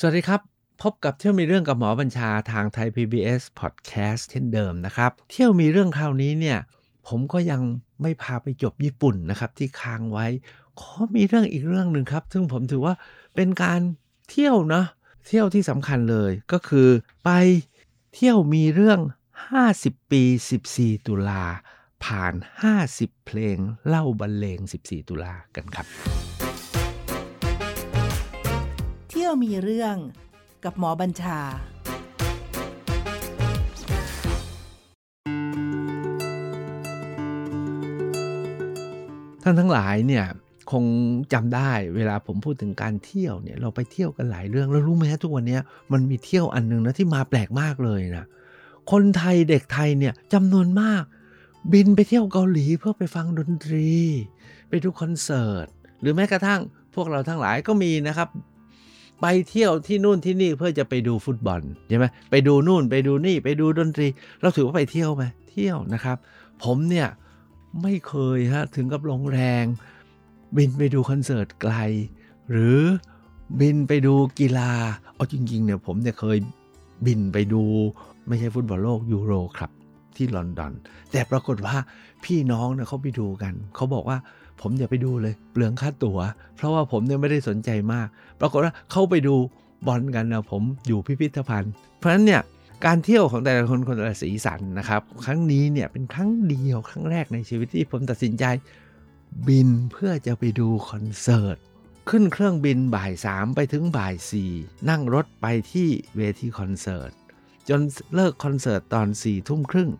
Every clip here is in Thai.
สวัสดีครับ พบกับเที่ยวมีเรื่องกับหมอบัญชาทางไทย PBS Podcast เช่นเดิมนะครับ เที่ยวมีเรื่องคราวนี้เนี่ยผมก็ยังไม่พาไปจบญี่ปุ่นนะครับที่ค้างไว้ ขอมีเรื่องอีกเรื่องหนึ่งครับ ซึ่งผมถือว่าเป็นการเที่ยวเนาะเที่ยวที่สำคัญเลยก็คือไปเที่ยวมีเรื่อง 50 ปี 14 ตุลาผ่าน 50 เพลงเล่าบรรเลง 14 ตุลากันครับ ที่ยวมีเรื่องกับหมอบัญชา ท่านทั้งหลายเนี่ยคงจำได้เวลาผมพูดถึงการเที่ยวเนี่ยเราไปเที่ยวกันหลายเรื่องแล้วรู้ไหมฮะทุกวันนี้มันมีเที่ยวอันหนึงนะที่มาแปลกมากเลยนะคนไทยเด็กไทยเนี่ยจำนวนมาก บินไปเที่ยวเกาหลีเพื่อไปฟังดนตรี ไปดูคอนเสิร์ต หรือแม้กระทั่งพวกเราทั้งหลายก็มีนะครับ ไปเที่ยวที่นู่นที่นี่เพื่อจะไปดูฟุตบอลใช่ไหมไปดูนู่นไปดูนี่ไปดูดนตรี เราถือว่าไปเที่ยวไหมเที่ยวนะครับ ผมเนี่ยไม่เคยฮะถึงกับลงแรง บินไปดูคอนเสิร์ตไกล หรือบินไปดูกีฬาเอาจริงๆเนี่ยผมเนี่ยเคยบินไปดูไม่ใช่ฟุตบอลโลกยูโรครับที่ลอนดอน แต่ปรากฏว่าพี่น้องเนี่ยเขาไปดูกัน เขาบอกว่า ผมอย่าไปดูเลย เปลืองค่าตั๋ว เพราะว่าผมเนี่ยไม่ได้สนใจมาก ปรากฏว่าเข้าไปดูบอลกันนะผมอยู่พิพิธภัณฑ์ เพราะฉะนั้นเนี่ยการเที่ยวของแต่ละคนคนละสีสันนะครับ ครั้งนี้เนี่ยเป็นครั้งเดียวครั้งแรกในชีวิตที่ผมตัดสินใจ บินเพื่อจะไปดูคอนเสิร์ตขึ้นเครื่องบินบ่ายสามไปถึงบ่ายสี่นั่งรถไปที่เวทีคอนเสิร์ต จนเลิกคอนเสิร์ตตอนสี่ทุ่มครึ่ง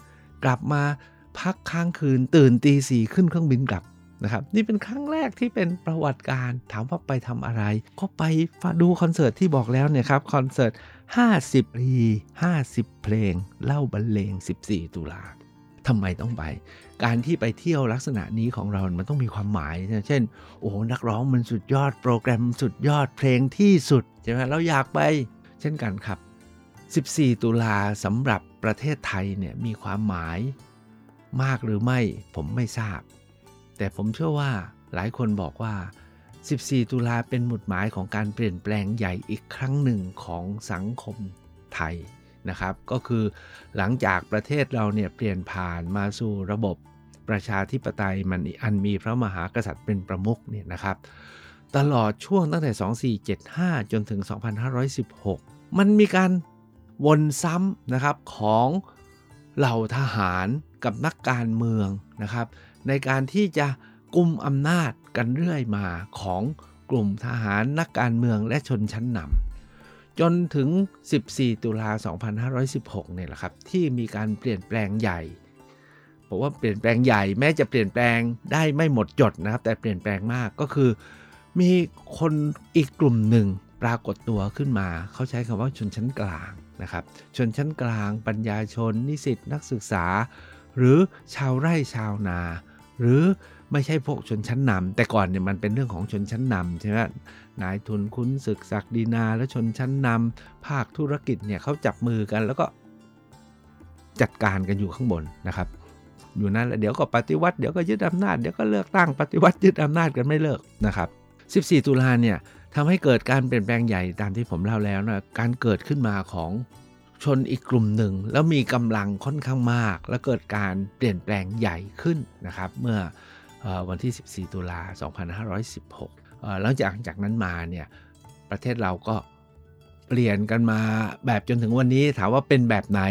กลับมาพักค้างคืนตื่นตีสี่ขึ้นเครื่องบินกลับ นะครับนี่เป็นครั้งแรกที่เป็นประวัติการณ์ ถามว่าไปทำอะไร ก็ไปดูคอนเสิร์ตที่บอกแล้วเนี่ยครับคอนเสิร์ต 50ปี50 เพลง เล่าบรรเลง 14 ตุลาทำไมต้องไป การที่ไปเที่ยวลักษณะนี้ของเรา มันต้องมีความหมาย เช่น โอ้นักร้องมันสุดยอด โปรแกรมสุดยอด เพลงที่สุดใช่ไหมเราอยากไป เช่นกันครับ 14 ตุลาสำหรับประเทศไทยเนี่ยมีความหมาย มากหรือไม่ผมไม่ทราบ แต่ผมเชื่อว่าหลายคนบอกว่า 14 ตุลาเป็นหมุดหมายของการเปลี่ยนแปลงใหญ่อีกครั้งหนึ่งของสังคมไทยนะครับ ก็คือหลังจากประเทศเราเนี่ยเปลี่ยนผ่านมาสู่ระบบประชาธิปไตยมันอันมีพระมหากษัตริย์เป็นประมุขเนี่ยนะครับ ตลอดช่วงตั้งแต่ 2475 จนถึง 2516 มันมีการวนซ้ำนะครับของเหล่าทหารกับนักการเมืองนะครับ ในการที่จะกุมอำนาจกันเรื่อยมาของกลุ่มทหารนักการเมืองและชนชั้นนำจนถึง 14 ตุลา 2516 เนี่ยแหละครับ ที่มีการเปลี่ยนแปลงใหญ่บอกว่าเปลี่ยนแปลงใหญ่แม้จะเปลี่ยนแปลงได้ไม่หมดจดนะครับ แต่เปลี่ยนแปลงมากก็คือ มีคนอีกกลุ่มหนึ่งปรากฏตัวขึ้นมา เขาใช้คำว่าชนชั้นกลางนะครับ ชนชั้นกลาง ปัญญาชน นิสิตนักศึกษา หรือชาวไร่ชาวนา หรือไม่ใช่พวกชนชั้นนำแต่ก่อนเนี่ยมันเป็นเรื่องของชนชั้นนำใช่ไหมนายทุนคุ้นศึกศักดินาและชนชั้นนำภาคธุรกิจเนี่ยเขาจับมือกันแล้วก็จัดการกันอยู่ข้างบนนะครับ อยู่นั่นแล้วเดี๋ยวก็ปฏิวัติเดี๋ยวก็ยึดอำนาจเดี๋ยวก็เลือกตั้งปฏิวัติยึดอำนาจกันไม่เลิกนะครับ 14 ตุลาเนี่ยทำให้เกิดการเปลี่ยนแปลงใหญ่ตามที่ผมเล่าแล้วนะการเกิดขึ้นมาของ ชนอีกกลุ่มหนึ่ง แล้วมีกำลังค่อนข้างมาก และเกิดการเปลี่ยนแปลงใหญ่ขึ้นนะครับเมื่อวันที่ 14 ตุลา 2516 หลังจากจากนั้นมาเนี่ยประเทศเราก็เปลี่ยนกันมาแบบจนถึงวันนี้ถามว่าเป็นแบบไหน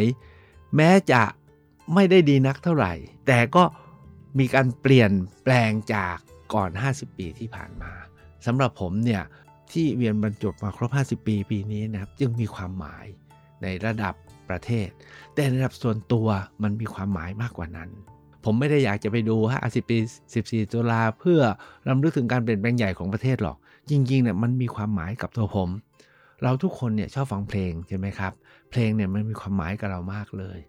แม้จะไม่ได้ดีนักเท่าไหร่ แต่ก็มีการเปลี่ยนแปลงจากก่อน 50 ปีที่ผ่านมาสำหรับผมเนี่ยที่เวียนบรรจบมาครบ 50 ปีปีนี้นะครับจึงมีความหมาย ในระดับประเทศ แต่ระดับส่วนตัวมันมีความหมายมากกว่านั้น ผมไม่ได้อยากจะไปดู50ปี 14 ตุลาเพื่อรำลึกถึงการเปลี่ยนแปลงใหญ่ของประเทศหรอก จริงๆเนี่ยมันมีความหมายกับตัวผม เราทุกคนเนี่ยชอบฟังเพลงใช่ไหมครับ เพลงเนี่ยมันมีความหมายกับเรามากเลย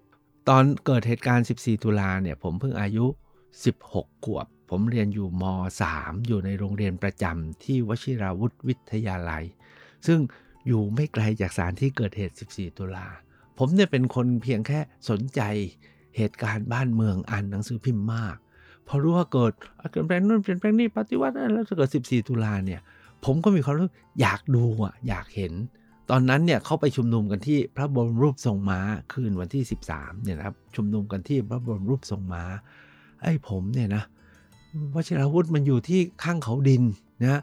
ตอนเกิดเหตุการณ์ 14 ตุลาเนี่ยผมเพิ่งอายุ 16 ขวบ ผมเรียนอยู่ม .3 อยู่ในโรงเรียนประจำที่วชิราวุธวิทยาลัย ซึ่ง อยู่ไม่ไกลจากสถานที่เกิดเหตุ 14 ตุลา ผมเนี่ยเป็นคนเพียงแค่สนใจเหตุการณ์บ้านเมืองอ่านหนังสือพิมพ์มาก พอรู้ว่าเกิดเปลี่ยนแปลงนู่นเปลี่ยนแปลงนี่ปฏิวัติแล้วจะเกิด 14 ตุลาเนี่ยผมก็มีความรู้อยากดูอะอยากเห็น ตอนนั้นเนี่ยเขาไปชุมนุมกันที่พระบรมรูปทรงม้าคืนวันที่ 13เนี่ยนะครับชุมนุมกันที่พระบรมรูปทรงม้าไอ้ผมเนี่ยนะวชิรวุธมันอยู่ที่ข้างเขาดินนะ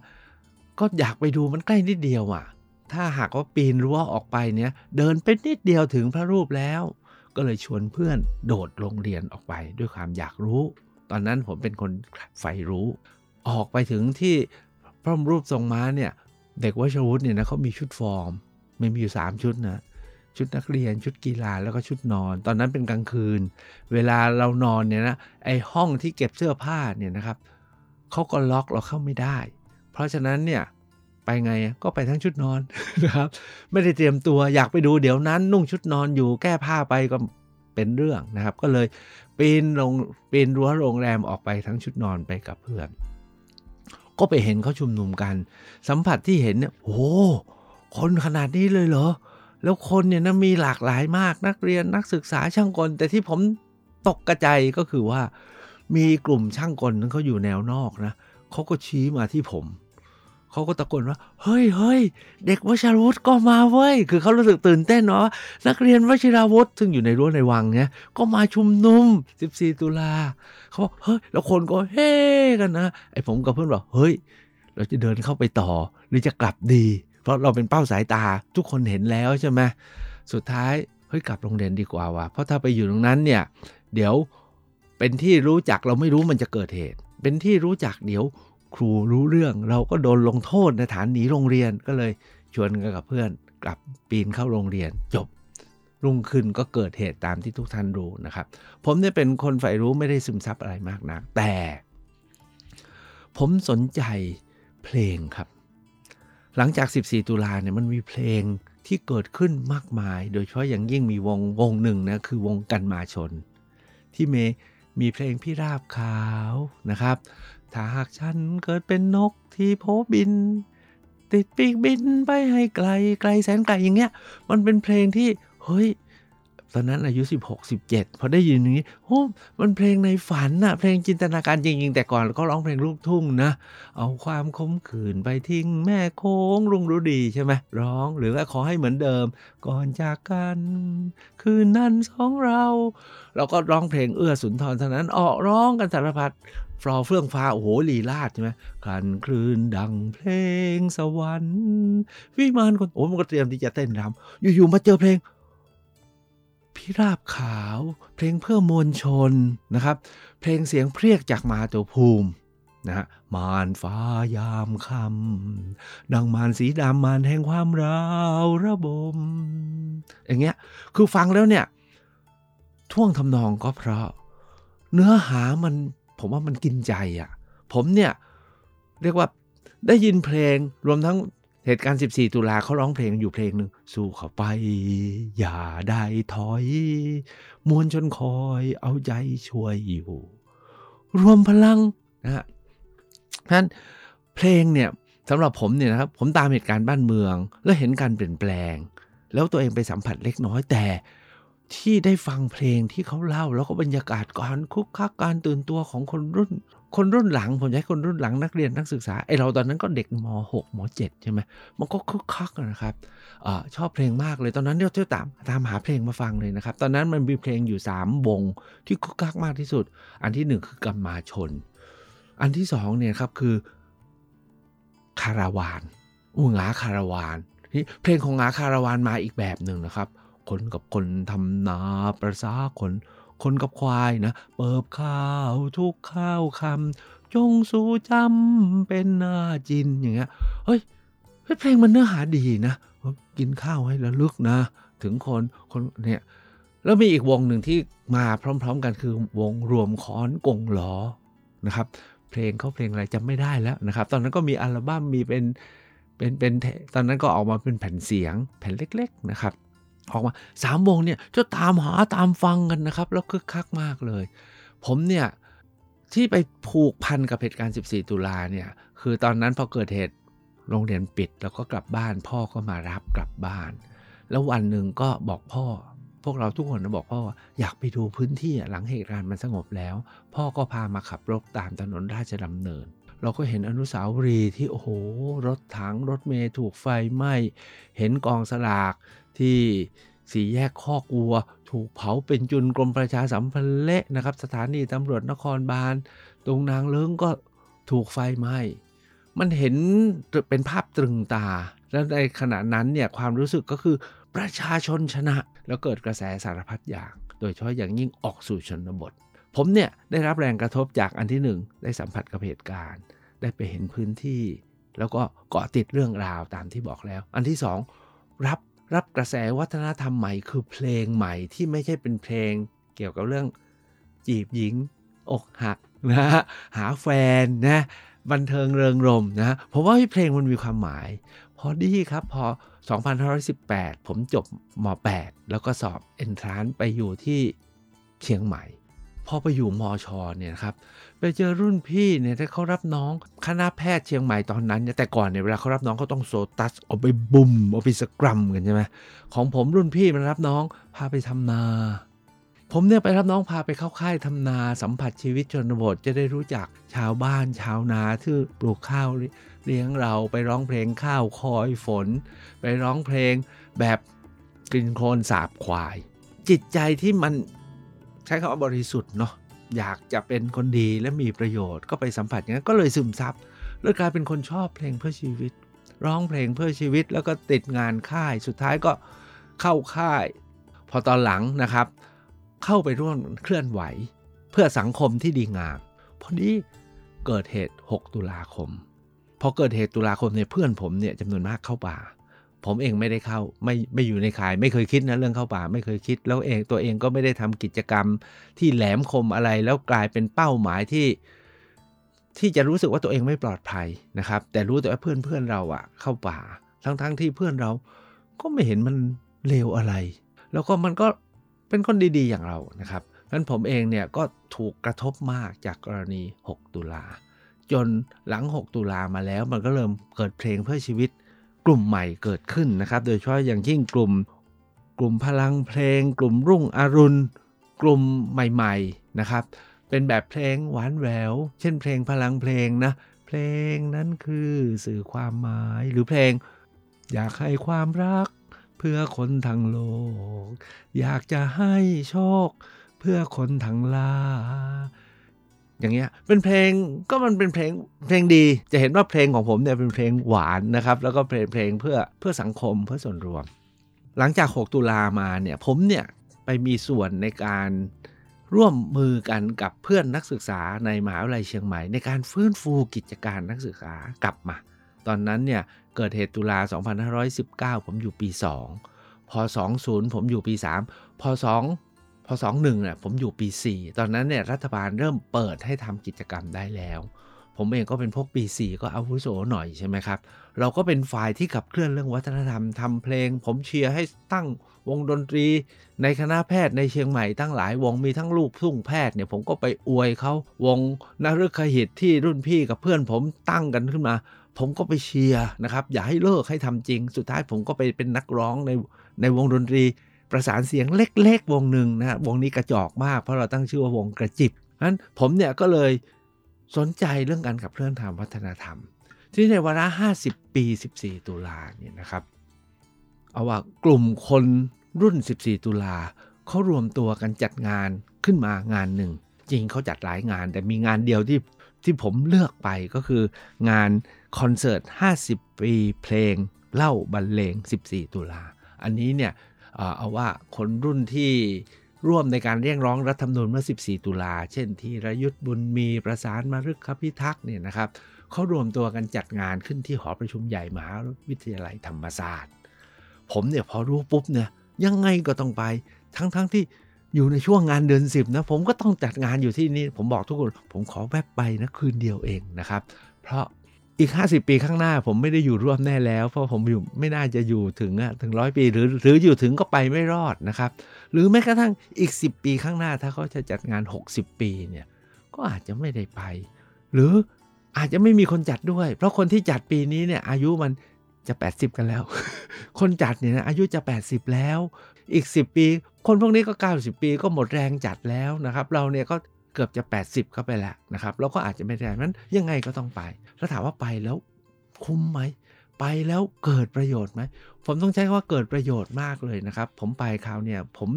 ก็อยากไปดูมันใกล้นิดเดียวอะ ถ้าหากว่าปีนรั้วออกไปเนี่ยเดินเป็นนิดเดียวถึงพระรูปแล้ว ก็เลยชวนเพื่อนโดดโรงเรียนออกไปด้วยความอยากรู้ ตอนนั้นผมเป็นคนใฝ่รู้ ออกไปถึงที่พระรูปทรงม้าเนี่ยเด็กวชวุฒิเนี่ยนะเขามีชุดฟอร์มมันมีอยู่ 3 ชุดนะชุดนักเรียนชุดกีฬาแล้วก็ชุดนอน ตอนนั้นเป็นกลางคืน เวลาเรานอนเนี่ยนะไอห้องที่เก็บเสื้อผ้าเนี่ยนะครับเขาก็ล็อกเราเข้าไม่ได้ เพราะฉะนั้นเนี่ย ไปไงก็ไปทั้งชุดนอนนะครับ ไม่ได้เตรียมตัวอยากไปดูเดี๋ยวนั้น นุ่งชุดนอนอยู่แก้ผ้าไปก็เป็นเรื่องนะครับ ก็เลยปีนลงปีนรั้วโรงแรมออกไปทั้งชุดนอนไปกับเพื่อน ก็ไปเห็นเขาชุมนุมกัน สัมผัสที่เห็นเนี่ยโอ้คนขนาดนี้เลยเหรอ แล้วคนเนี่ยนะมีหลากหลายมากนักเรียนนักศึกษาช่างกล แต่ที่ผมตกกระใจก็คือว่า มีกลุ่มช่างกลนั้นเขาอยู่แนวนอกนะเขาก็ชี้มาที่ผม เขาก็ตะโกนว่า เฮ้ยเฮ้ยเด็กวชิราวุธก็มาเว้ย คือเขารู้สึกตื่นเต้นเนาะนักเรียนวชิราวุธซึ่งอยู่ในรั้วในวังเนี่ยก็มาชุมนุม 14 ตุลาเขาบอกเฮ้ยแล้วคนก็เฮ้กันนะไอ้ผมกับเพื่อนบอกเฮ้ย เราจะเดินเข้าไปต่อ หรือจะกลับดี เพราะเราเป็นเป้าสายตาทุกคนเห็นแล้วใช่ไหมสุดท้ายเฮ้ยกลับโรงเรียนดีกว่าว่ะเพราะถ้าไปอยู่ตรงนั้นเนี่ยเดี๋ยวเป็นที่รู้จักเราไม่รู้มันจะเกิดเหตุ เป็นที่รู้จักเดี๋ยว ครูรู้เรื่อง เราก็โดนลงโทษในฐานหนีโรงเรียนก็เลยชวนกันกับเพื่อนกลับปีนเข้าโรงเรียนจบ รุ่งขึ้นก็เกิดเหตุตามที่ทุกท่านรู้นะครับ ผมเนี่ยเป็นคนใฝ่รู้ไม่ได้ซึมซับอะไรมากนัก แต่ ผมสนใจเพลงครับ หลังจาก 14 ตุลาเนี่ยมันมีเพลงที่เกิดขึ้นมากมาย โดยเฉพาะอย่างยิ่งมีวงวงหนึ่งนะคือวงกันมาชน ที่เมมีเพลงพี่ราบขาวนะครับ ถ้าหากฉันเกิดเป็นนกที่โพบิน ติดปีกบินไปให้ไกลไกลแสนไกลอย่างเงี้ย มันเป็นเพลงที่เฮ้ย ตอนนั้นอายุ 16 17พอได้ยินอย่างนี้โอ้มันเพลงในฝันน่ะเพลงจินตนาการจริง ๆ แต่ก่อนก็ร้องเพลงลูกทุ่งนะ เอาความคมขืนไปทิ้งแม่โค้งรุงรู้ดีใช่ไหมร้องหรือว่าขอให้เหมือนเดิม ก่อนจากกัน คืนนั้นสองเรา เราก็ร้องเพลงเอื้อสุนทรเท่านั้นออกร้องกันสารพัดฟลอเฟื่องฟ้า โอ้โหลีลาดใช่ไหมคันคลื่นดังเพลงสวรรค์วิมานคนโอ้มันก็เตรียมที่จะเต้นรำอยู่ๆมาเจอเพลง พิราบขาว เพลงเพื่อมวลชนนะครับ เพลงเสียงเพรียกจากมาตัวภูมินะฮะมานฟ้ายามคำดังมานสีดำมานแห่งความราวระบม อย่างเงี้ยคือฟังแล้วเนี่ย ท่วงทำนองก็เพราะ เนื้อหามันผมว่ามันกินใจอะ่ะ ผมเนี่ย เรียกว่าได้ยินเพลงรวมทั้ง เหตุการณ์ 14 ตุลาเขาร้องเพลงอยู่เพลงหนึ่งสู้เข้าไป อย่าได้ถอย มวลชนคอยเอาใจช่วยอยู่ รวมพลังนะฮะนั้นเพลงเนี่ยสำหรับผมเนี่ยนะครับผมตามเหตุการณ์บ้านเมือง แล้วเห็นการเปลี่ยนแปลง แล้วตัวเองไปสัมผัสเล็กน้อยแต่ที่ได้ฟังเพลงที่เขาเล่า แล้วก็บรรยากาศการคุกคักการตื่นตัวของคนรุ่น คนรุ่นหลังผมใช้คนรุ่นหลังนักเรียนนักศึกษาไอเราตอนนั้นก็เด็กม .6 ม .7 ใช่ไหมมันก็คึกคักนะครับอชอบเพลงมากเลยตอนนั้นเที่ยวตามตามหาเพลงมาฟังเลยนะครับ ตอนนั้นมันมีเพลงอยู่ 3 วงที่คึกคักมากที่สุด อันที่ 1 คือกำมาชน อันที่2เนี่ยครับคือคาราวานอูงาคาราวานนี่เพลงของงาคาราวานมาอีกแบบหนึ่งนะครับ คนกับคนทำนาประสาคน คนกับควายนะ เปิบข้าวทุกข้าวคำจงสู่จำเป็นนาจินอย่างเงี้ยเฮ้ยเพลงมันเนื้อหาดีนะ กินข้าวให้ระลึกนะ ถึงคนคนเนี่ยแล้วมีอีกวงหนึ่งที่มาพร้อม ๆ กันคือวงรวมค้อนกงหลอนะครับ เพลงเขาเพลงอะไรจำไม่ได้แล้วนะครับ ตอนนั้นก็มีอัลบั้มมีเป็นเป็นเป็นตอนนั้นก็ออกมาเป็นแผ่นเสียงแผ่นเล็ก ๆนะครับ ออกมาสามวงเนี่ยจะตามหาตามฟังกันนะครับ แล้วคึกคักมากเลย ผมเนี่ยที่ไปผูกพันกับเหตุการณ์ 14 ตุลาเนี่ย คือตอนนั้นพอเกิดเหตุโรงเรียนปิดแล้วก็กลับบ้าน พ่อก็มารับกลับบ้าน แล้ววันหนึ่งก็บอกพ่อ พวกเราทุกคนบอกพ่ออยากไปดูพื้นที่หลังเหตุการณ์มันสงบแล้ว พ่อก็พามาขับรถตามถนนราชดำเนิน เราก็เห็นอนุสาวรีย์ที่โอ้โหรถถังรถเมล์ถูกไฟไหม้เห็นกองสลาก ที่สี่แยกคอกวัว ถูกเผาเป็นจุนกรมประชาสัมพันธ์เละนะครับ สถานีตำรวจนครบาลตรงนางเลิ้งก็ถูกไฟไหม้มันเห็นเป็นภาพตรึงตา แล้วในขณะนั้นเนี่ยความรู้สึกก็คือประชาชนชนะ แล้วเกิดกระแสสารพัดอย่าง โดยเฉพาะอย่างยิ่งออกสู่ชนบท ผมเนี่ยได้รับแรงกระทบจากอันที่หนึ่งได้สัมผัสกับเหตุการณ์ ได้ไปเห็นพื้นที่ แล้วก็เกาะติดเรื่องราวตามที่บอกแล้ว อันที่สองรับ รับกระแสวัฒนธรรมใหม่คือเพลงใหม่ที่ไม่ใช่เป็นเพลง เกี่ยวกับเรื่องจีบหญิง อกหักนะฮะหาแฟนนะบันเทิงเริงรมนะผมว่าเพลงมันมีความหมาย พอดีครับพอ 2518 ผมจบม .8 แล้วก็สอบเอนทรานไปอยู่ที่เชียงใหม่ พอไปอยู่มอชอเนี่ยครับไปเจอรุ่นพี่เนี่ยที่เขารับน้องคณะแพทย์เชียงใหม่ตอนนั้นเนี่ยแต่ก่อนเนี่ยเวลาเขารับน้องเขาต้องโซตัสเอาไปบุ่มเอาไปสกรัมกันใช่ไหมของผมรุ่นพี่มันรับน้องพาไปทำนา ผมเนี่ยไปรับน้องพาไปเข้าค่ายทำนาสัมผัสชีวิตชนบทจะได้รู้จักชาวบ้านชาวนาที่ปลูกข้าวเลี้ยงเราไปร้องเพลงข้าวคอยฝน ไปร้องเพลงแบบกลิ่นโคลนสาบควาย จิตใจที่มัน ใช้คำว่าบริสุทธิ์เนาะอยากจะเป็นคนดีและมีประโยชน์ก็ไปสัมผัสอย่างนั้นก็เลยซึมซับเลยกลายเป็นคนชอบเพลงเพื่อชีวิต ร้องเพลงเพื่อชีวิต แล้วก็ติดงานค่ายสุดท้ายก็เข้าค่าย พอตอนหลังนะครับ เข้าไปร่วมเคลื่อนไหว เพื่อสังคมที่ดีงามพอดีเกิดเหตุ 6 ตุลาคมพอเกิดเหตุตุลาคมเนี่ยเพื่อนผมเนี่ยจำนวนมากเข้าป่า ผมเองไม่ได้เข้าไม่ไม่อยู่ในข่าย ไม่เคยคิดนะเรื่องเข้าป่าไม่เคยคิด แล้วเองตัวเองก็ไม่ได้ทำกิจกรรมที่แหลมคมอะไร แล้วกลายเป็นเป้าหมายที่ที่จะรู้สึกว่าตัวเองไม่ปลอดภัยนะครับ แต่รู้แต่ว่าเพื่อนเพื่อนเราอะเข้าป่า ทั้งๆทที่เพื่อนเราก็ไม่เห็นมันเลวอะไร แล้วก็มันก็เป็นคนดีๆอย่างเรานะครับนั้นผมเองเนี่ยก็ถูกกระทบมากจากกรณี 6 ตุลาจนหลัง 6 ตุลามาแล้วมันก็เริ่มเกิดเพลงเพื่อชีวิต กลุ่มใหม่เกิดขึ้นนะครับ โดยเฉพาะอย่างยิ่งกลุ่มกลุ่มพลังเพลง กลุ่มรุ่งอรุณ กลุ่มใหม่ๆนะครับ เป็นแบบเพลงหวานแหวว เช่นเพลงพลังเพลงนะ เพลงนั้นคือสื่อความหมายหรือเพลง อยากให้ความรัก เพื่อคนทั้งโลก อยากจะให้โชค เพื่อคนทั้งลา อย่างเงี้ยเป็นเพลงก็มันเป็นเพลงเพลงดีจะเห็นว่าเพลงของผมเนี่ยเป็นเพลงหวานนะครับแล้วก็เพลงเพลงเพื่อเพื่อสังคมเพื่อส่วนรวม หลังจาก 6 ตุลามาเนี่ยผมเนี่ยไปมีส่วนในการร่วมมือกันกับเพื่อนนักศึกษาในมหาวิทยาลัยเชียงใหม่ ในการฟื้นฟูกิจการนักศึกษากลับมา ตอนนั้นเนี่ยเกิดเหตุตุลา 2519 ผมอยู่ปี 2พอ20 ผมอยู่ปี 3พอ2 พอ21เนี่ยผมอยู่ปี 4 ตอนนั้นเนี่ยรัฐบาลเริ่มเปิดให้ทำกิจกรรมได้แล้ว ผมเองก็เป็นพวกปี 4 ก็อาวุโสหน่อยใช่ไหมครับ เราก็เป็นฝ่ายที่ขับเคลื่อนเรื่องวัฒนธรรมทำเพลง ผมเชียร์ให้ตั้งวงดนตรี ในคณะแพทย์ในเชียงใหม่ตั้งหลายวงมีทั้งลูกทุ่งแพทย์เนี่ยผมก็ไปอวยเขาวงนฤคหิตที่รุ่นพี่กับเพื่อนผมตั้งกันขึ้นมา ผมก็ไปเชียร์นะครับอย่าให้เลิกให้ทำจริง สุดท้ายผมก็ไปเป็นนักร้องในในวงดนตรี ประสานเสียงเล็กๆ วงหนึ่งนะวงนี้กระจอกมากเพราะเราตั้งชื่อว่าวงกระจิบนั้นผมเนี่ยก็เลยสนใจเรื่องการขับเคลื่อนทางวัฒนธรรม ที่ในวาระ 50 ปี 14 ตุลาเนี่ยนะครับ เอาว่ากลุ่มคนรุ่น 14 ตุลาเขารวมตัวกันจัดงานขึ้นมางานหนึ่ง จริงเขาจัดหลายงาน แต่มีงานเดียวที่ที่ผมเลือกไปก็คืองานคอนเสิร์ต 50 ปีเพลงเล่าบรรเลง 14 ตุลา อันนี้เนี่ย เอาว่าคนรุ่นที่ร่วมในการเรียกร้องรัฐธรรมนูญเมื่อ 14 ตุลา เช่นที่รยุทธ์บุญมีประสานมารึกคพิทักษ์เนี่ยนะครับเขารวมตัวกันจัดงานขึ้นที่หอประชุมใหญ่มหาวิทยาลัยธรรมศาสตร์ ผมเนี่ยพอรู้ปุ๊บเนี่ยยังไงก็ต้องไป ทั้งๆทที่อยู่ในช่วงงานเดือนสิบนะผมก็ต้องจัดงานอยู่ที่นี่ผมบอกทุกคน ผมขอแวบไปนะคืนเดียวเองนะครับ เพราะ อีก 50 ปีข้างหน้าผมไม่ได้อยู่ร่วมแน่แล้ว เพราะผมอยู่ไม่น่าจะอยู่ถึงอะถึงร้อยปีหรือหรืออยู่ถึงก็ไปไม่รอดนะครับ หรือแม้กระทั่งอีก 10 ปีข้างหน้าถ้าเขาจะจัดงาน 60 ปีเนี่ยก็อาจจะไม่ได้ไป หรืออาจจะไม่มีคนจัดด้วย เพราะคนที่จัดปีนี้เนี่ยอายุมันจะ 80 กันแล้ว คนจัดเนี่ยนะอายุจะ 80 แล้ว อีก 10 ปี คนพวกนี้ก็ 90 ปีก็หมดแรงจัดแล้วนะครับ เราเนี่ยก็ เกือบจะ 80 เข้าไปแล้วนะครับเราก็อาจจะไม่ได้นั้นยังไงก็ต้องไป แล้วถามว่าไปแล้วคุ้มไหมไปแล้วเกิดประโยชน์ไหม ผมต้องใช้คำว่าเกิดประโยชน์มากเลยนะครับ ผมไปคราวเนี่ยผม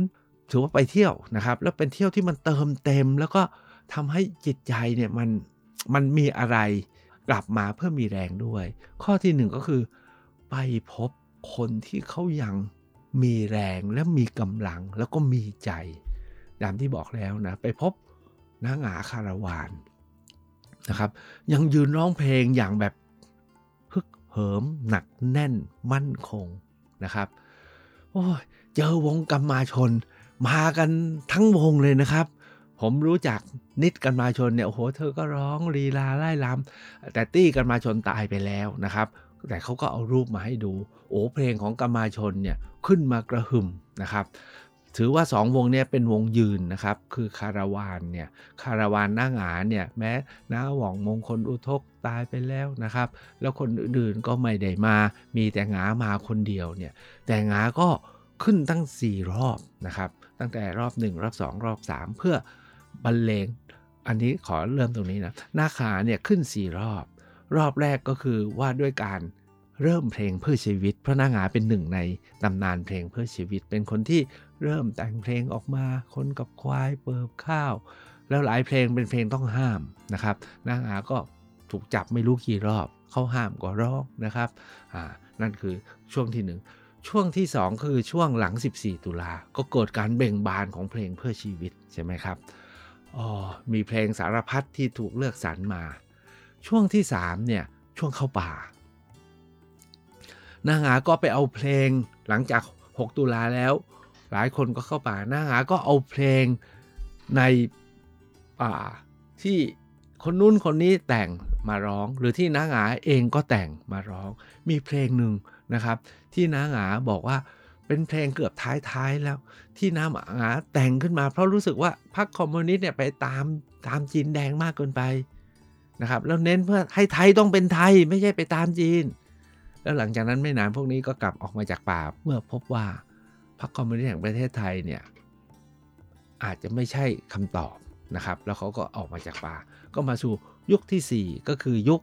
ถือว่าไปเที่ยวนะครับ แล้วเป็นเที่ยวที่มันเติมเต็ม แล้วก็ทำให้จิตใจเนี่ยมันมันมีอะไรกลับมาเพื่อมีแรงด้วย ข้อที่หนึ่งก็คือไปพบคนที่เขายังมีแรงและมีกำลังแล้วก็มีใจอย่างที่บอกแล้วนะ ไปพบ นางาคาราวานนะครับ ยังยืนร้องเพลงอย่างแบบฮึกเหิมหนักแน่นมั่นคงนะครับโอ้ยเจอวงกรรมาชน มากันทั้งวงเลยนะครับ ผมรู้จักนิดกันมาชนเนี่ยโอ้โหเธอก็ร้องลีลาไล่ลำแต่ตี้กันมาชนตายไปแล้วนะครับแต่เขาก็เอารูปมาให้ดู โอ้เพลงของกรรมาชนเนี่ยขึ้นมากระหึ่มนะครับ ถือว่า 2 วงเนี่ยเป็นวงยืนนะครับ คือคาราวานเนี่ยคาราวานหน้าหงาเนี่ยแม้น้าหว่องมงคลอุทกตายไปแล้วนะครับ แล้วคนอื่นๆก็ไม่ได้มา มีแต่หงามาคนเดียวเนี่ยแต่หงาก็ขึ้นตั้ง 4 รอบนะครับ ตั้งแต่รอบ 1 รอบ 2 รอบ 3 เพื่อบรรเลงอันนี้ขอเริ่มตรงนี้นะหน้าขาเนี่ยขึ้น 4 รอบ รอบแรกก็คือว่าด้วยการ เริ่มเพลงเพื่อชีวิต เพราะนางหาเป็นหนึ่งในตำนานเพลงเพื่อชีวิต เป็นคนที่เริ่มแต่งเพลงออกมาคนกับควายเปิบข้าว แล้วหลายเพลงเป็นเพลงต้องห้ามนะครับนางหาก็ถูกจับไม่รู้กี่รอบเขาห้ามก็ร้องนะครับอ่านั่นคือช่วงที่หนึ่งช่วงที่ 2 คือช่วงหลัง 14 ตุลา ก็เกิดการเบ่งบานของเพลงเพื่อชีวิตใช่ไหมครับอ๋อมีเพลงสารพัดที่ถูกเลือกสรรมา ช่วงที่3เนี่ยช่วงเข้าป่า นางหาก็ไปเอาเพลงหลังจาก 6 ตุลาแล้ว หลายคนก็เข้าป่านางหาก็เอาเพลงในป่าที่คนนู้นคนนี้แต่งมาร้อง หรือที่นางหาเองก็แต่งมาร้อง มีเพลงหนึ่งนะครับ ที่นางหาบอกว่าเป็นเพลงเกือบท้ายๆแล้ว ที่นางหาแต่งขึ้นมา เพราะรู้สึกว่าพรรคคอมมิวนิสต์เนี่ยไปตามตามจีนแดงมากเกินไปนะครับแล้วเน้นเพื่อให้ไทยต้องเป็นไทยไม่ใช่ไปตามจีน แล้วหลังจากนั้นไม่นานพวกนี้ก็กลับออกมาจากป่า เมื่อพบว่าพรรคคอมมิวนิสต์แห่งประเทศไทยเนี่ยอาจจะไม่ใช่คำตอบนะครับ แล้วเขาก็ออกมาจากป่า ก็มาสู่ยุคที่ 4 ก็คือยุค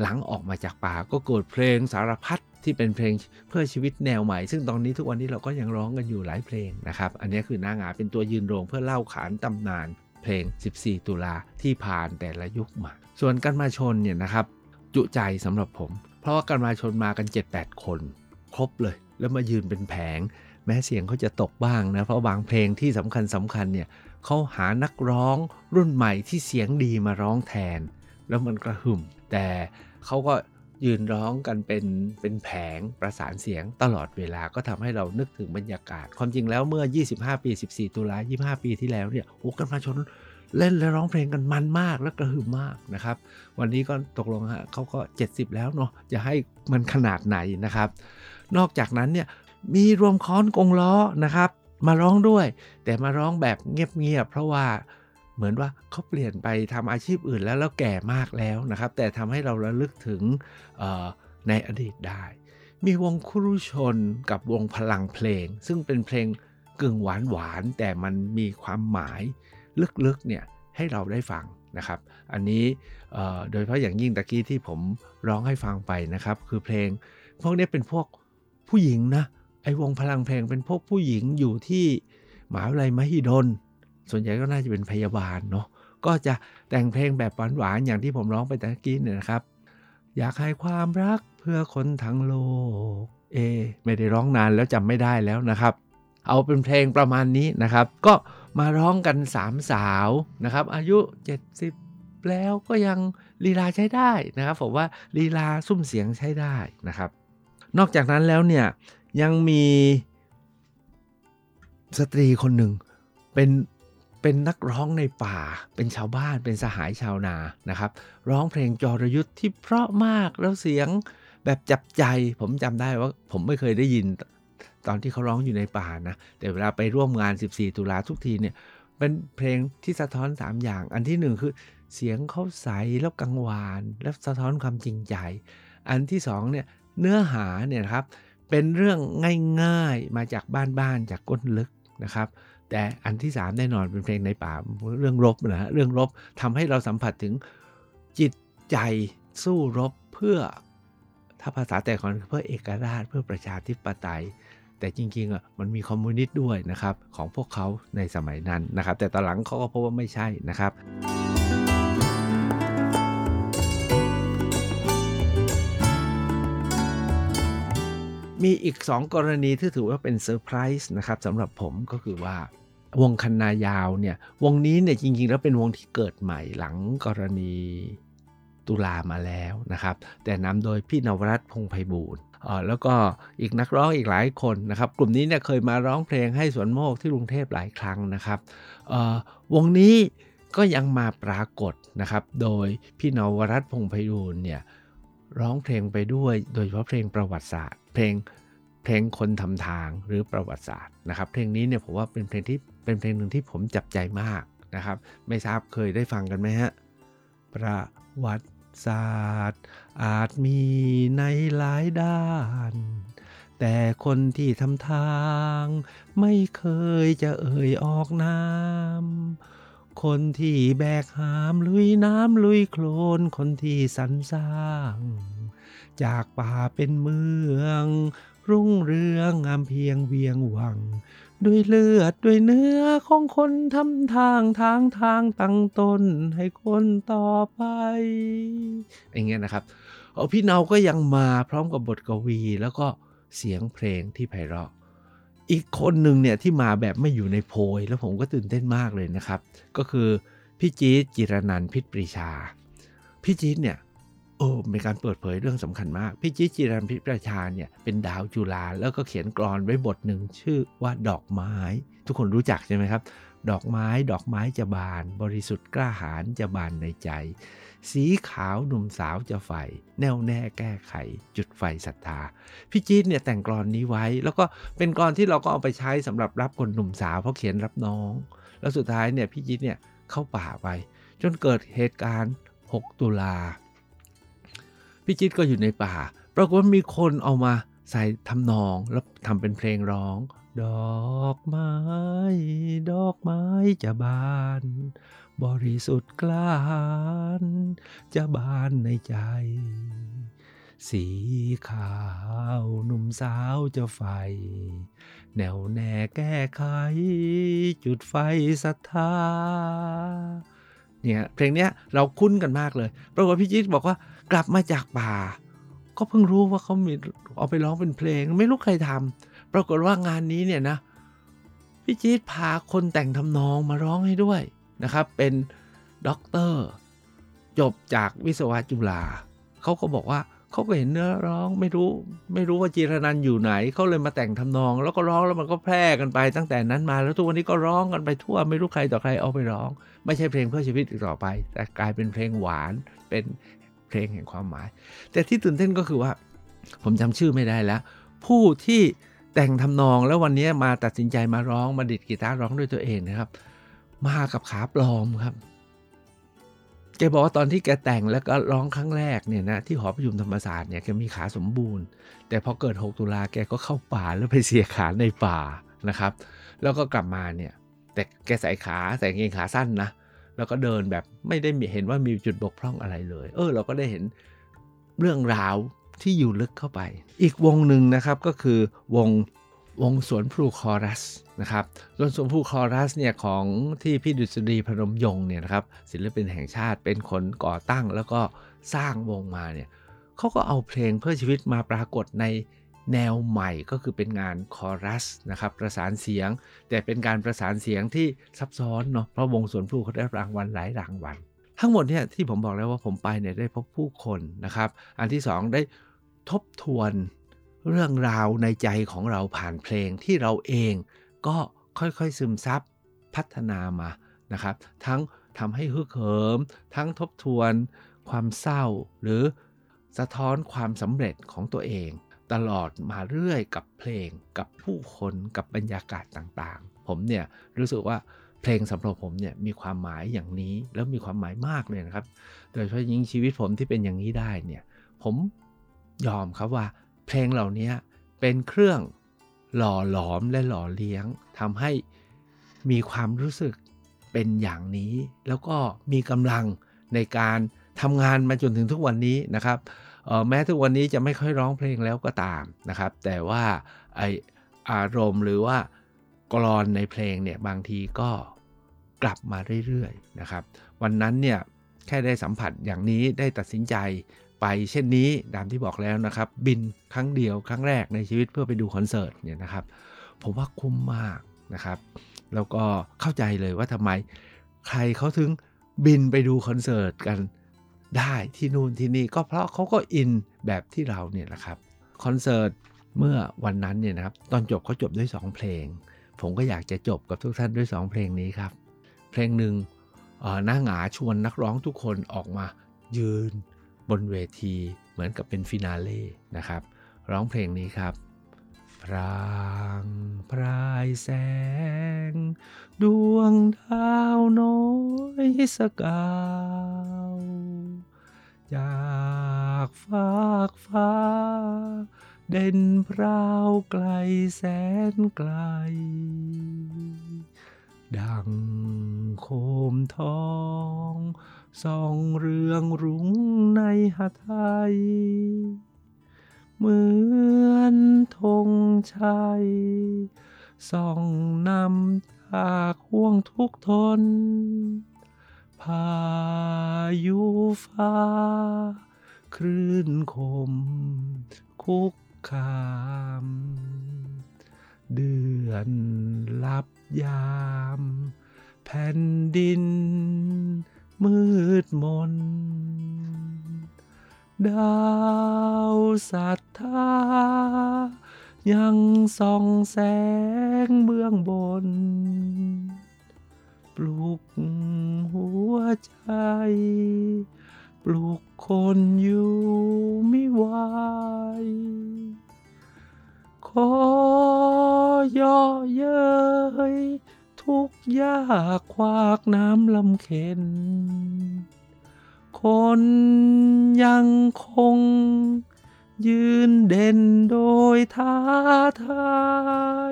หลังออกมาจากป่าก็เกิดเพลงสารพัดที่เป็นเพลงเพื่อชีวิตแนวใหม่ ซึ่งตอนนี้ทุกวันนี้เราก็ยังร้องกันอยู่หลายเพลงนะครับ อันนี้คือนางาเป็นตัวยืนโรงเพื่อเล่าขานตำนาน เพลง 14 ตุลาที่ผ่านแต่ละยุคมา ส่วนกันมาชนเนี่ยนะครับ จุใจสำหรับผม เพราะว่ากันมาชนมากัน 7-8 คน ครบเลย แล้วมายืนเป็นแผง แม้เสียงเขาจะตกบ้างนะ เพราะบางเพลงที่สำคัญสำคัญเนี่ยเขาหานักร้องรุ่นใหม่ที่เสียงดีมาร้องแทน แล้วมันกระหึ่ม แต่เขาก็ยืนร้องกันเป็นเป็นแผงประสานเสียงตลอดเวลาก็ทำให้เรานึกถึงบรรยากาศ ความจริงแล้วเมื่อ 25 ปี 14 ตุลา25 ปีที่แล้วเนี่ยโอ้กันมาชน เล่นและร้องเพลงกันมันมากและกระหึ่มมากนะครับ วันนี้ก็ตกลงฮะเขาก็ 70 แล้วเนาะจะให้มันขนาดไหนนะครับ นอกจากนั้นเนี่ยมีรวมค้อนกงล้อนะครับ มาร้องด้วย แต่มาร้องแบบเงียบๆเพราะว่าเหมือนว่าเขาเปลี่ยนไปทำอาชีพอื่นแล้วแล้วแก่มากแล้วนะครับ แต่ทำให้เราระลึกถึงในอดีตได้ มีวงครุชนกับวงพลังเพลง ซึ่งเป็นเพลงกึ่งหวานหวานแต่มันมีความหมาย ลึกๆเนี่ยให้เราได้ฟังนะครับ อันนี้โดยเฉพาะอย่างยิ่งตะกี้ที่ผมร้องให้ฟังไปนะครับ คือเพลง พวกนี้เป็นพวกผู้หญิงนะไอวงพลังเพลงเป็นพวกผู้หญิงอยู่ที่มหาวิทยาลัยมหิดล ส่วนใหญ่ก็น่าจะเป็นพยาบาลเนาะก็จะแต่งเพลงแบบหวานๆอย่างที่ผมร้องไปตะกี้เนี่ยนะครับ อยากให้ความรักเพื่อคนทั้งโลกเอ ไม่ได้ร้องนานแล้วจำไม่ได้แล้วนะครับ เอาเป็นเพลงประมาณนี้นะครับ ก็ มาร้องกันสามสาวนะครับ อายุ 70 แล้วก็ยังลีลาใช้ได้นะครับผมว่าลีลาซุ้มเสียงใช้ได้นะครับ นอกจากนั้นแล้วเนี่ยยังมีสตรีคนหนึ่งเป็นเป็นนักร้องในป่า เป็นชาวบ้านเป็นสหายชาวนานะครับ ร้องเพลงจรยุทธ์ที่เพราะมากแล้วเสียงแบบจับใจผมจำได้ว่าผมไม่เคยได้ยิน ตอนที่เขาร้องอยู่ในป่านะ แต่เวลาไปร่วมงาน 14 ตุลาทุกทีเนี่ยเป็นเพลงที่สะท้อน 3 อย่าง อันที่ 1 คือเสียงเขาใสแล้วกังวานแล้วสะท้อนความจริงใจ อันที่2เนี่ยเนื้อหาเนี่ยครับเป็นเรื่องง่ายๆมาจากบ้านๆจากก้นลึกนะครับ แต่อันที่3แน่นอนเป็นเพลงในป่าเรื่องรบนะฮะเรื่องรบทำให้เราสัมผัสถึงจิตใจสู้รบเพื่อถ้าภาษาแต่ก่อนเพื่อเอกราชเพื่อประชาธิปไตย แต่จริงๆอะมันมีคอมมิวนิสต์ด้วยนะครับของพวกเขาในสมัยนั้นนะครับ แต่ตอนหลังเขาก็พบว่าไม่ใช่นะครับมีอีก 2 กรณีที่ถือว่าเป็นเซอร์ไพรส์นะครับสำหรับผมก็คือว่าวงคันนายาวเนี่ยวงนี้เนี่ยจริงๆ แล้วเป็นวงที่เกิดใหม่หลังกรณีตุลามาแล้วนะครับ แต่นำโดยพี่นวรัตพงไพบูรณ์ แล้วก็อีกนักร้องอีกหลายคนนะครับ กลุ่มนี้เนี่ยเคยมาร้องเพลงให้สวนโมกที่กรุงเทพหลายครั้งนะครับวงนี้ก็ยังมาปรากฏนะครับ โดยพี่นวรัตนพงไพบูรณ์เนี่ยร้องเพลงไปด้วยโดยเฉพาะเพลงประวัติศาสตร์ เพลงเพลงคนทำทางหรือประวัติศาสตร์นะครับ เพลงนี้เนี่ยผมว่าเป็นเพลงที่เป็นเพลงหนึ่งที่ผมจับใจมากนะครับ ไม่ทราบเคยได้ฟังกันไหมฮะประวัติ ศาสตร์ อาจมีในหลายด้าน แต่คนที่ทำทาง ไม่เคยจะเอ่ยออกนามคนที่แบกหามลุยน้ำลุยโคลนคนที่สรรสร้าง จากป่าเป็นเมือง รุ่งเรืองงามเพียงเวียงวัง ด้วยเลือดด้วยเนื้อของคนทำทางทางทางตั้งตนให้คนต่อไปอย่างเงี้ยนะครับเอาพี่เนาก็ยังมาพร้อมกับบทกวีแล้วก็เสียงเพลงที่ไพเราะ อีกคนหนึ่งเนี่ยที่มาแบบไม่อยู่ในโพย แล้วผมก็ตื่นเต้นมากเลยนะครับ ก็คือพี่จี๊ดจิรนันพิษปรีชา พี่จี๊ดเนี่ย โอ้เป็นการเปิดเผยเรื่องสำคัญมาก พี่จีจิรันพิปรีชาเนี่ยเป็นดาวจุฬาแล้วก็เขียนกรอนไว้บทหนึ่งชื่อว่าดอกไม้ ทุกคนรู้จักใช่ไหมครับ ดอกไม้ดอกไม้จะบาน บริสุทธิ์กล้าหาญจะบานในใจ สีขาวหนุ่มสาวจะไฟแน่วแน่แก้ไข จุดไฟศรัทธาพี่จี๊ดเนี่ยแต่งกรอนนี้ไว้ แล้วก็เป็นกรอนที่เราก็เอาไปใช้สำหรับรับคนหนุ่มสาวเพราะเขียนรับน้อง แล้วสุดท้ายเนี่ยพี่จี๊ดเนี่ยเข้าป่าไป จนเกิดเหตุการณ์ 6 ตุลา พี่จี๊ดก็อยู่ในป่า ปรากฏว่ามีคนเอามาใส่ทำนองแล้วทำเป็นเพลงร้อง ดอกไม้ ดอกไม้จะบาน บริสุทธิ์กล้าหาญจะบานในใจ สีขาวหนุ่มสาวจะไฟ แนวแน่แก้ไข จุดไฟศรัทธาเนี่ยเพลงเนี้ยเราคุ้นกันมากเลย ปรากฏพี่จิ๊ดบอกว่า กลับมาจากป่า ก็เพิ่งรู้ว่าเขามีเอาไปร้องเป็นเพลง ไม่รู้ใครทำปรากฏว่างานนี้เนี่ยนะพี่จี๊ดพาคนแต่งทำนองมาร้องให้ด้วยนะครับ เป็นด็อกเตอร์จบจากวิศวะจุฬาเขาก็บอกว่าเขาก็เห็นเนื้อร้องไม่รู้ ไม่รู้ว่าจีรนันอยู่ไหนเขาเลยมาแต่งทำนอง แล้วก็ร้องแล้วมันก็แพร่กันไปตั้งแต่นั้นมา แล้วทุกวันนี้ก็ร้องกันไปทั่วไม่รู้ใครต่อใครเอาไปร้อง ไม่ใช่เพลงเพื่อชีวิตอีกต่อไป แต่กลายเป็นเพลงหวานเป็น เพลงแห่งความหมาย แต่ที่ตื่นเต้นก็คือว่า ผมจำชื่อไม่ได้แล้ว ผู้ที่แต่งทำนองแล้ววันนี้มาตัดสินใจมาร้องมาดิดกีตาร์ร้องด้วยตัวเองนะครับ มากับขาปลอมครับแกบอกว่าตอนที่แกแต่งแล้วก็ร้องครั้งแรกเนี่ยนะที่หอประชุมธรรมศาสตร์เนี่ยแกมีขาสมบูรณ์ แต่พอเกิด 6 ตุลาแกก็เข้าป่าแล้วไปเสียขาในป่านะครับ แล้วก็กลับมาเนี่ยแต่แกใส่ขาใส่เกงขาสั้นนะ แล้วก็เดินแบบไม่ได้เห็นว่ามีจุดบกพร่องอะไรเลย เออ เราก็ได้เห็นเรื่องราวที่อยู่ลึกเข้าไป อีกวงหนึ่งนะครับก็คือวงวงสวนพลูคอรัสนะครับวงสวนพลูคอรัสเนี่ยของที่พี่ดุษฎีพนมยงค์เนี่ยนะครับศิลปินแห่งชาติเป็นคนก่อตั้งแล้วก็สร้างวงมาเนี่ยเขาก็เอาเพลงเพื่อชีวิตมาปรากฏใน แนวใหม่ก็คือเป็นงานคอรัสนะครับประสานเสียง แต่เป็นการประสานเสียงที่ซับซ้อนเนาะเพราะวงสวนพลูเขาได้รางวัลหลายรางวัลทั้งหมดเนี่ยที่ผมบอกแล้วว่าผมไปเนี่ยได้พบผู้คนนะครับ อันที่ 2 ได้ทบทวนเรื่องราวในใจของเราผ่านเพลงที่เราเองก็ค่อยๆซึมซับพัฒนามานะครับ ทั้งทำให้ฮึกเหิม ทั้งทบทวนความเศร้าหรือสะท้อนความสำเร็จของตัวเอง ตลอดมาเรื่อยกับเพลงกับผู้คนกับบรรยากาศต่างๆ ผมเนี่ยรู้สึกว่าเพลงสำหรับผมเนี่ยมีความหมายอย่างนี้แล้วมีความหมายมากเลยนะครับ โดยเฉพาะยิ่งชีวิตผมที่เป็นอย่างนี้ได้เนี่ยผมยอมครับว่า เพลงเหล่านี้เป็นเครื่องหล่อหลอมและหล่อเลี้ยงทำให้มีความรู้สึกเป็นอย่างนี้ แล้วก็มีกำลังในการทำงานมาจนถึงทุกวันนี้นะครับ แม้ทุกวันนี้จะไม่ค่อยร้องเพลงแล้วก็ตามนะครับ แต่ว่าไออารมณ์หรือว่ากรอนในเพลงเนี่ยบางทีก็กลับมาเรื่อยๆนะครับ วันนั้นเนี่ยแค่ได้สัมผัสอย่างนี้ได้ตัดสินใจไปเช่นนี้ตามที่บอกแล้วนะครับ บินครั้งเดียวครั้งแรกในชีวิตเพื่อไปดูคอนเสิร์ตเนี่ยนะครับ ผมว่าคุ้มมากนะครับ แล้วก็เข้าใจเลยว่าทำไมใครเขาถึงบินไปดูคอนเสิร์ตกัน ได้ที่นู่นที่นี่ก็เพราะเขาก็อินแบบที่เราเนี่ยแหละครับคอนเสิร์ตเมื่อวันนั้นเนี่ยนะครับตอนจบเขาจบด้วย 2 เพลง ผมก็อยากจะจบกับทุกท่านด้วย 2 เพลงนี้ครับ เพลงหนึ่งหน้าหงาชวนนักร้องทุกคนออกมายืนบนเวทีเหมือนกับเป็นฟินาเล่นะครับ ร้องเพลงนี้ครับพรางพรายแสง ดวงดาวน้อยสกาว จากฟากฟ้า เด่นพราวไกลแสนไกล ดังโคมทองส่องเรืองรุ้งในหาไทยเหมือนธงชัยส่องนำจากห่วงทุกทน พายุฟ้า คลื่นคม คุกคาม เดือนลับยาม แผ่นดิน มืดมน ดาวสัทธา ยังส่องแสงเบื้องบน ปลุกหัวใจ ปลุกคนอยู่ไม่ไหวขอย่อเย้ยทุกยากควากน้ำลำเค็น คนยังคง ยืนเด่นโดยท้าทา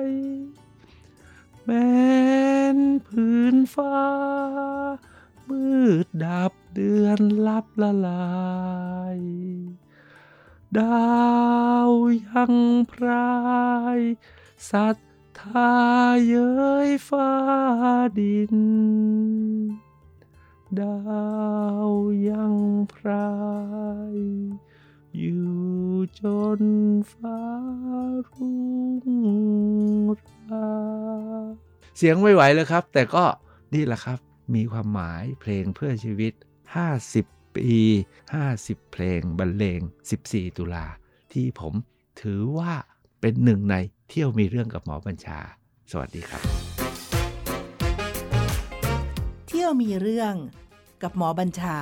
ย แม้นพื้น ฟ้า มืดดับเดือนลับละลายดาวยังพรายสัตทาเย้ยฟ้าดิน ดาวยังพราย อยู่จนฟ้ารุ่งราเสียงไม่ไหวเลยครับ แต่ก็ นี่แหละครับ มีความหมายเพลงเพื่อชีวิต 50 ปี 50 เพลงบรรเลง 14 ตุลา ที่ผมถือว่าเป็นหนึ่งในเที่ยวมีเรื่องกับหมอบัญชา สวัสดีครับ เที่ยวมีเรื่องกับหมอบัญชา